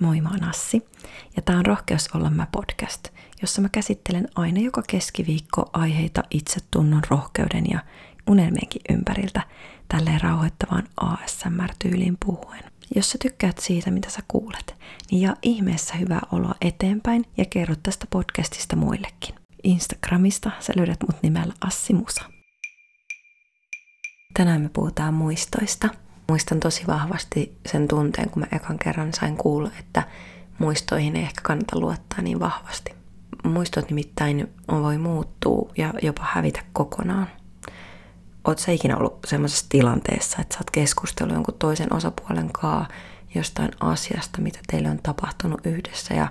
Moi, mä oon Assi, ja tää on Rohkeus olla mä podcast, jossa mä käsittelen aina joka keskiviikko aiheita itsetunnon, rohkeuden ja unelmienkin ympäriltä tälleen rauhoittavaan ASMR-tyyliin puhuen. Jos sä tykkäät siitä, mitä sä kuulet, niin jaa ihmeessä hyvää oloa eteenpäin ja kerro tästä podcastista muillekin. Instagramista sä löydät mut nimellä Assi Musa. Tänään me puhutaan muistoista. Muistan tosi vahvasti sen tunteen, kun mä ekan kerran sain kuulla, että muistoihin ei ehkä kannata luottaa niin vahvasti. Muistot nimittäin voi muuttua ja jopa hävitä kokonaan. Oot sä ikinä ollut semmoisessa tilanteessa, että sä oot keskustellut jonkun toisen osapuolen kaa jostain asiasta, mitä teille on tapahtunut yhdessä ja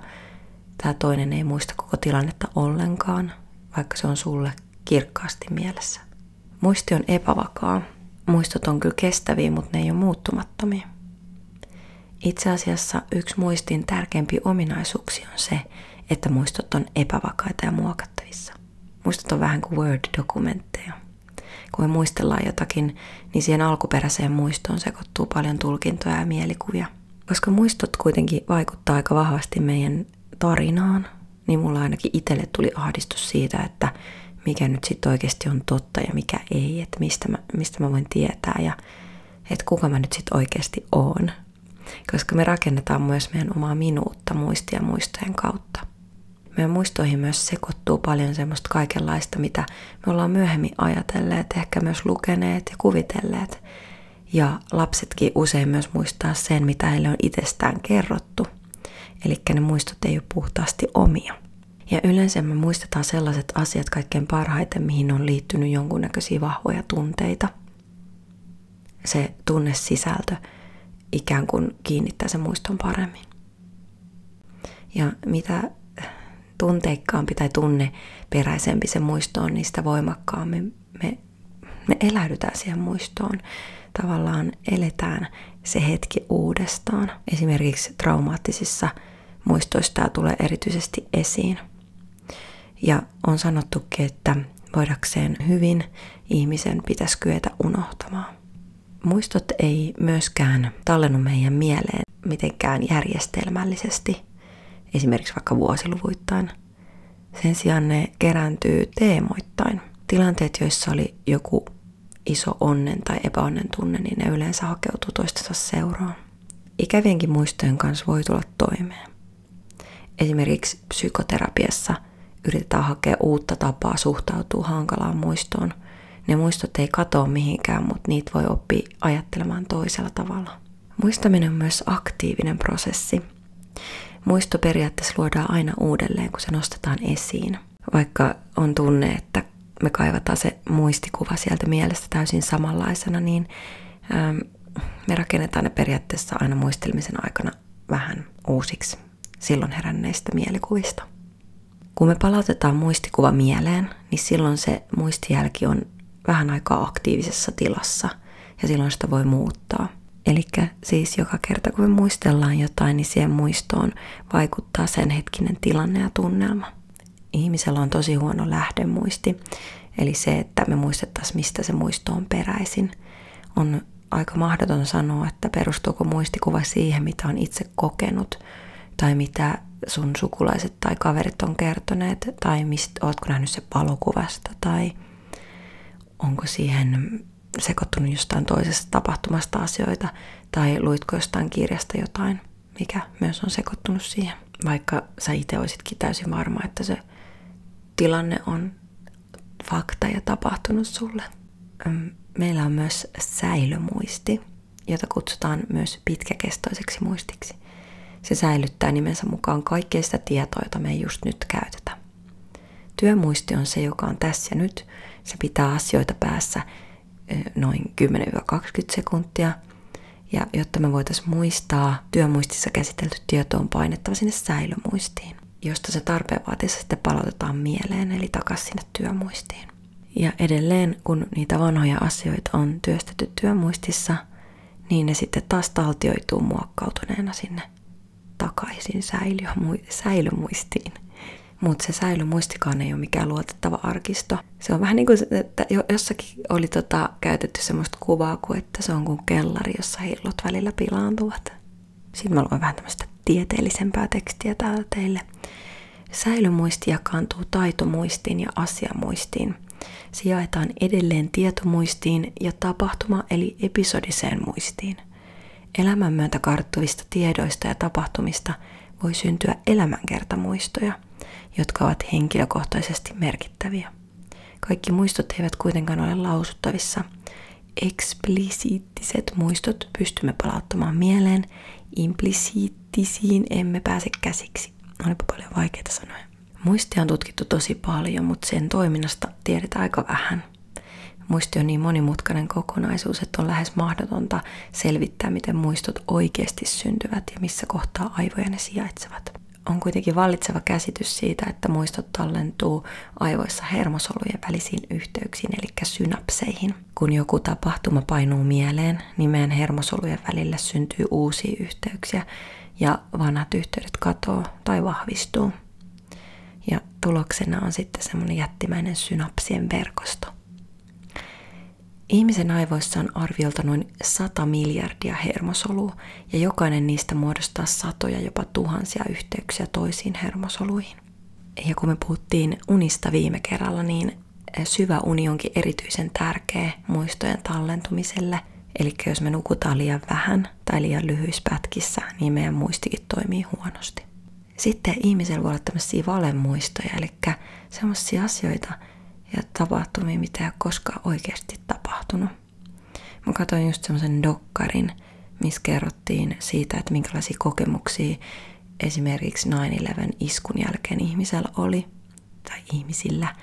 tämä toinen ei muista koko tilannetta ollenkaan, vaikka se on sulle kirkkaasti mielessä. Muisti on epävakaa. Muistot on kyllä kestäviä, mutta ne ei ole muuttumattomia. Itse asiassa yksi muistin tärkeimpiä ominaisuuksia on se, että muistot on epävakaita ja muokattavissa. Muistot on vähän kuin Word-dokumentteja. Kun me muistellaan jotakin, niin siihen alkuperäiseen muistoon sekoittuu paljon tulkintoja ja mielikuvia. Koska muistot kuitenkin vaikuttaa aika vahvasti meidän tarinaan, niin mulla ainakin itselle tuli ahdistus siitä, että mikä nyt sitten oikeasti on totta ja mikä ei, että mistä mä, mistä mä voin tietää ja että kuka mä nyt sitten oikeasti oon. Koska me rakennetaan myös meidän omaa minuutta muistia muistojen kautta. Meidän muistoihin myös sekoittuu paljon semmoista kaikenlaista, mitä me ollaan myöhemmin ajatelleet, ehkä myös lukeneet ja kuvitelleet. Ja lapsetkin usein myös muistaa sen, mitä heille on itsestään kerrottu. Eli ne muistot ei ole puhtaasti omia. Ja yleensä me muistetaan sellaiset asiat kaikkein parhaiten, mihin on liittynyt jonkunnäköisiä vahvoja tunteita. Se tunnesisältö ikään kuin kiinnittää sen muiston paremmin. Ja mitä tunteikkaampi tai tunneperäisempi se muisto on, niin sitä voimakkaammin me, me eläydytään siihen muistoon. Tavallaan eletään se hetki uudestaan. Esimerkiksi traumaattisissa muistoissa tämä tulee erityisesti esiin. Ja on sanottukin, että voidakseen hyvin ihmisen pitäisi kyetä unohtamaan. Muistot ei myöskään tallennu meidän mieleen mitenkään järjestelmällisesti, esimerkiksi vaikka vuosiluvuittain. Sen sijaan ne kerääntyy teemoittain. Tilanteet, joissa oli joku iso onnen tai epäonnen tunne, niin ne yleensä hakeutuu toistensa seuraan. Ikävienkin muistojen kanssa voi tulla toimeen. Esimerkiksi psykoterapiassa – yritetään hakea uutta tapaa suhtautua hankalaan muistoon. Ne muistot ei katoa mihinkään, mutta niitä voi oppia ajattelemaan toisella tavalla. Muistaminen on myös aktiivinen prosessi. Muisto periaatteessa luodaan aina uudelleen, kun se nostetaan esiin. Vaikka on tunne, että me kaivataan se muistikuva sieltä mielestä täysin samanlaisena, niin ähm, me rakennetaan ne periaatteessa aina muistelmisen aikana vähän uusiksi silloin heränneistä mielikuvista. Kun me palautetaan muistikuva mieleen, niin silloin se muistijälki on vähän aikaa aktiivisessa tilassa ja silloin sitä voi muuttaa. Eli siis joka kerta kun me muistellaan jotain, niin siihen muistoon vaikuttaa sen hetkinen tilanne ja tunnelma. Ihmisellä on tosi huono lähdemuisti, eli se, että me muistettaisiin, mistä se muisto on peräisin. On aika mahdoton sanoa, että perustuuko muistikuva siihen, mitä on itse kokenut tai mitä sun sukulaiset tai kaverit on kertoneet, tai mistä, ootko nähnyt se palokuvasta, tai onko siihen sekoittunut jostain toisesta tapahtumasta asioita, tai luitko jostain kirjasta jotain, mikä myös on sekoittunut siihen. Vaikka sä itse olisitkin täysin varma, että se tilanne on fakta ja tapahtunut sulle. Meillä on myös säilömuisti, jota kutsutaan myös pitkäkestoiseksi muistiksi – se säilyttää nimensä mukaan kaikkea sitä tietoa, jota me ei just nyt käytetä. Työmuisti on se, joka on tässä ja nyt. Se pitää asioita päässä noin 10-20 sekuntia. Ja jotta me voitaisiin muistaa, työmuistissa käsitelty tieto on painettava sinne säilömuistiin, josta se tarpeen vaatiessa sitten palautetaan mieleen, eli takaisin sinne työmuistiin. Ja edelleen, kun niitä vanhoja asioita on työstetty työmuistissa, niin ne sitten taas taltioituu muokkautuneena sinne takaisin säilymuistiin. Mutta se säilymuistikaan ei ole mikään luotettava arkisto. Se on vähän niin kuin, että jossakin oli tota, käytetty semmoista kuvaa kuin, että se on kuin kellari, jossa hillot välillä pilaantuvat. Sitten mä luen vähän tämmöistä tieteellisempää tekstiä täällä teille. Säilymuisti jakaantuu taitomuistiin ja asiamuistiin. Se jaetaan edelleen tietomuistiin ja tapahtuma- eli episodiseen muistiin. Elämän myötä karttuvista tiedoista ja tapahtumista voi syntyä elämänkertamuistoja, jotka ovat henkilökohtaisesti merkittäviä. Kaikki muistot eivät kuitenkaan ole lausuttavissa. Eksplisiittiset muistot pystymme palauttamaan mieleen, implisiittisiin emme pääse käsiksi. Olipa paljon vaikeita sanoja. Muistia on tutkittu tosi paljon, mutta sen toiminnasta tiedetään aika vähän. Muisti on niin monimutkainen kokonaisuus, että on lähes mahdotonta selvittää, miten muistot oikeasti syntyvät ja missä kohtaa aivoja ne sijaitsevat. On kuitenkin vallitseva käsitys siitä, että muistot tallentuu aivoissa hermosolujen välisiin yhteyksiin, eli synapseihin. Kun joku tapahtuma painuu mieleen, niin meidän hermosolujen välille syntyy uusia yhteyksiä ja vanhat yhteydet katoo tai vahvistuu. Ja tuloksena on sitten semmoinen jättimäinen synapsien verkosto. Ihmisen aivoissa on arviolta noin 100 miljardia hermosolua ja jokainen niistä muodostaa satoja, jopa tuhansia yhteyksiä toisiin hermosoluihin. Ja kun me puhuttiin unista viime kerralla, niin syvä uni onkin erityisen tärkeä muistojen tallentumiselle. Eli jos me nukutaan liian vähän tai liian lyhyissä pätkissä, niin meidän muistikin toimii huonosti. Sitten ihmisellä voi olla tämmöisiä valemuistoja, eli sellaisia asioita, ja tapahtumia, mitä ei ole koskaan oikeasti tapahtunut. Mä katsoin just semmoisen dokkarin, missä kerrottiin siitä, että minkälaisia kokemuksia esimerkiksi 9-11 iskun jälkeen ihmisellä oli, tai ihmisillä,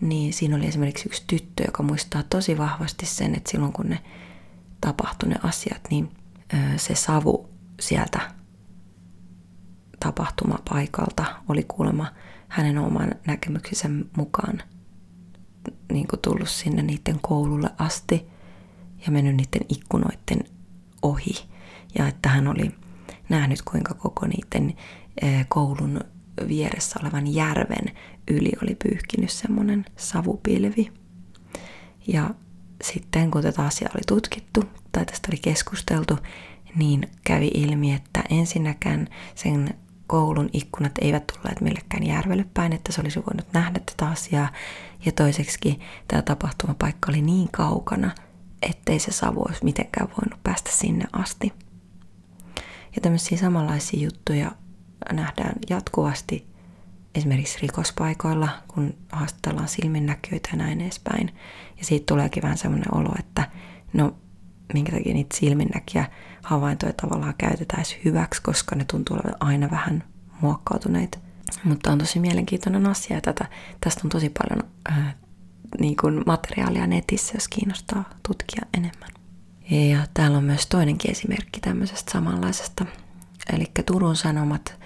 niin siinä oli esimerkiksi yksi tyttö, joka muistaa tosi vahvasti sen, että silloin kun ne tapahtui ne asiat, niin se savu sieltä tapahtumapaikalta oli kuulemma hänen oman näkemyksensä mukaan niin kuin tullut sinne niiden koululle asti ja mennyt niiden ikkunoiden ohi. Ja että hän oli nähnyt, kuinka koko niiden koulun vieressä olevan järven yli oli pyyhkinyt semmoinen savupilvi. Ja sitten kun tätä asiaa oli tutkittu tai tästä oli keskusteltu, niin kävi ilmi, että ensinnäkään sen koulun ikkunat eivät tulleet millekään järvelle päin, että se olisi voinut nähdä tätä asiaa. Ja toiseksi tämä tapahtumapaikka oli niin kaukana, ettei se savu olisi mitenkään voinut päästä sinne asti. Ja tämmöisiä samanlaisia juttuja nähdään jatkuvasti esimerkiksi rikospaikoilla, kun haastellaan silminnäkijöitä ja näin edespäin. Ja siitä tuleekin vähän semmoinen olo, että no minkä takia niitä silminnäkiä havaintoja tavallaan käytetään hyväksi, koska ne tuntuu olevan aina vähän muokkautuneita. Mutta on tosi mielenkiintoinen asia ja tätä, tästä on tosi paljon äh, niin kuin materiaalia netissä, jos kiinnostaa tutkia enemmän. Ja täällä on myös toinenkin esimerkki tämmöisestä samanlaisesta. Eli Turun Sanomat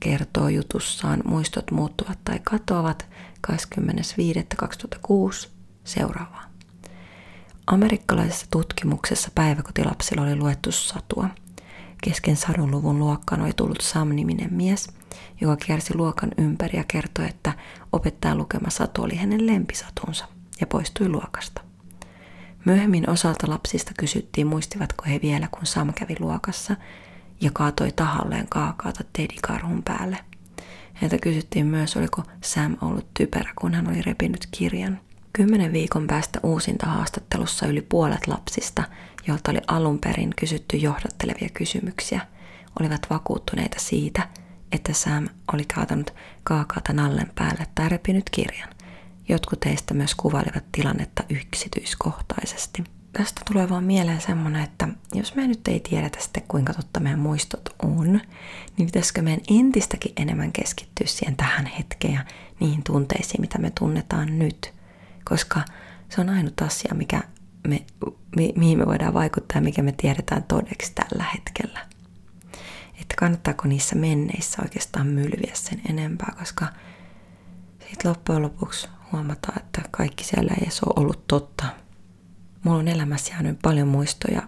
kertoo jutussaan Muistot muuttuvat tai katoavat 25.2006 seuraavaa. Amerikkalaisessa tutkimuksessa päiväkotilapsilla oli luettu satua. Kesken sadunluvun luokkaan oli tullut Sam-niminen mies, joka kiersi luokan ympäri ja kertoi, että opettajan lukema satu oli hänen lempisatunsa ja poistui luokasta. Myöhemmin osalta lapsista kysyttiin, muistivatko he vielä, kun Sam kävi luokassa ja kaatoi tahalleen kaakaata Teddy-karhun päälle. Heiltä kysyttiin myös, oliko Sam ollut typerä, kun hän oli repinyt kirjan – Kymmenen viikon päästä uusinta haastattelussa yli puolet lapsista, joilta oli alun perin kysytty johdattelevia kysymyksiä, olivat vakuuttuneita siitä, että Sam oli kaatanut kaakaata nallen päälle tai repinyt kirjan. Jotkut teistä myös kuvailivat tilannetta yksityiskohtaisesti. Tästä tulee vaan mieleen semmonen, että jos me nyt ei tiedetä sitten kuinka totta meidän muistot on, niin pitäisikö meidän entistäkin enemmän keskittyä siihen tähän hetkeen ja niihin tunteisiin, mitä me tunnetaan nyt – koska se on ainut asia, mikä me, mi, mihin me voidaan vaikuttaa ja mikä me tiedetään todeksi tällä hetkellä. Että kannattaako niissä menneissä oikeastaan mylviä sen enempää, koska sitten loppujen lopuksi huomataan, että kaikki siellä ei edes ole ollut totta. Mulla on elämässä jäänyt paljon muistoja,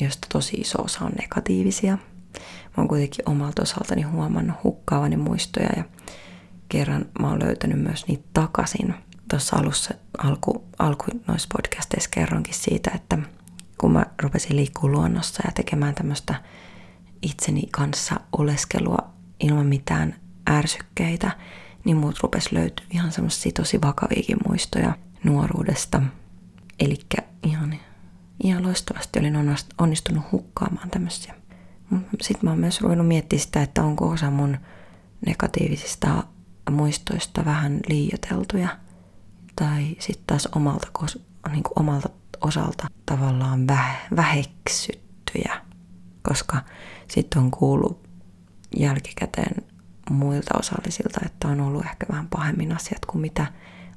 joista tosi iso osa on negatiivisia. Mä oon kuitenkin omalta osaltani huomannut hukkaavani muistoja ja kerran mä oon löytänyt myös niitä takaisin – tuossa alussa alku, alku noissa podcasteissa kerronkin siitä, että kun mä rupesin liikkuu luonnossa ja tekemään tämmöistä itseni kanssa oleskelua ilman mitään ärsykkeitä, niin muut rupes löytyä ihan semmoisia tosi vakaviakin muistoja nuoruudesta. Eli ihan, ihan loistavasti olin onnistunut hukkaamaan tämmöisiä. Sitten mä oon myös ruvennut miettimään sitä, että onko osa mun negatiivisista muistoista vähän liioteltuja. Tai sitten taas omalta, niin kuin omalta osalta tavallaan väheksyttyjä. Koska sitten on kuullut jälkikäteen muilta osallisilta, että on ollut ehkä vähän pahemmin asiat kuin mitä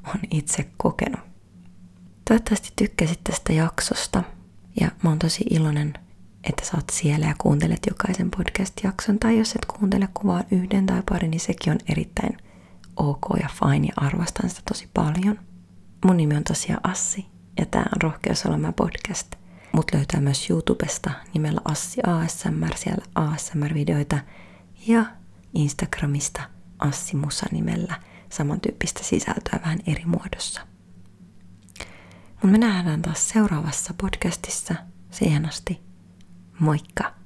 on itse kokenut. Toivottavasti tykkäsit tästä jaksosta ja mä oon tosi iloinen, että sä oot siellä ja kuuntelet jokaisen podcast-jakson. Tai jos et kuuntele kuvaa yhden tai pari, niin sekin on erittäin ok ja fine ja arvostan sitä tosi paljon. Mun nimi on tosiaan Assi ja tää on Rohkeuselämä podcast. Mut löytää myös YouTubesta nimellä Assi ASMR, siellä ASMR-videoita ja Instagramista Assi Musa nimellä samantyyppistä sisältöä vähän eri muodossa. Mutta me nähdään taas seuraavassa podcastissa. Siihen asti. Moikka!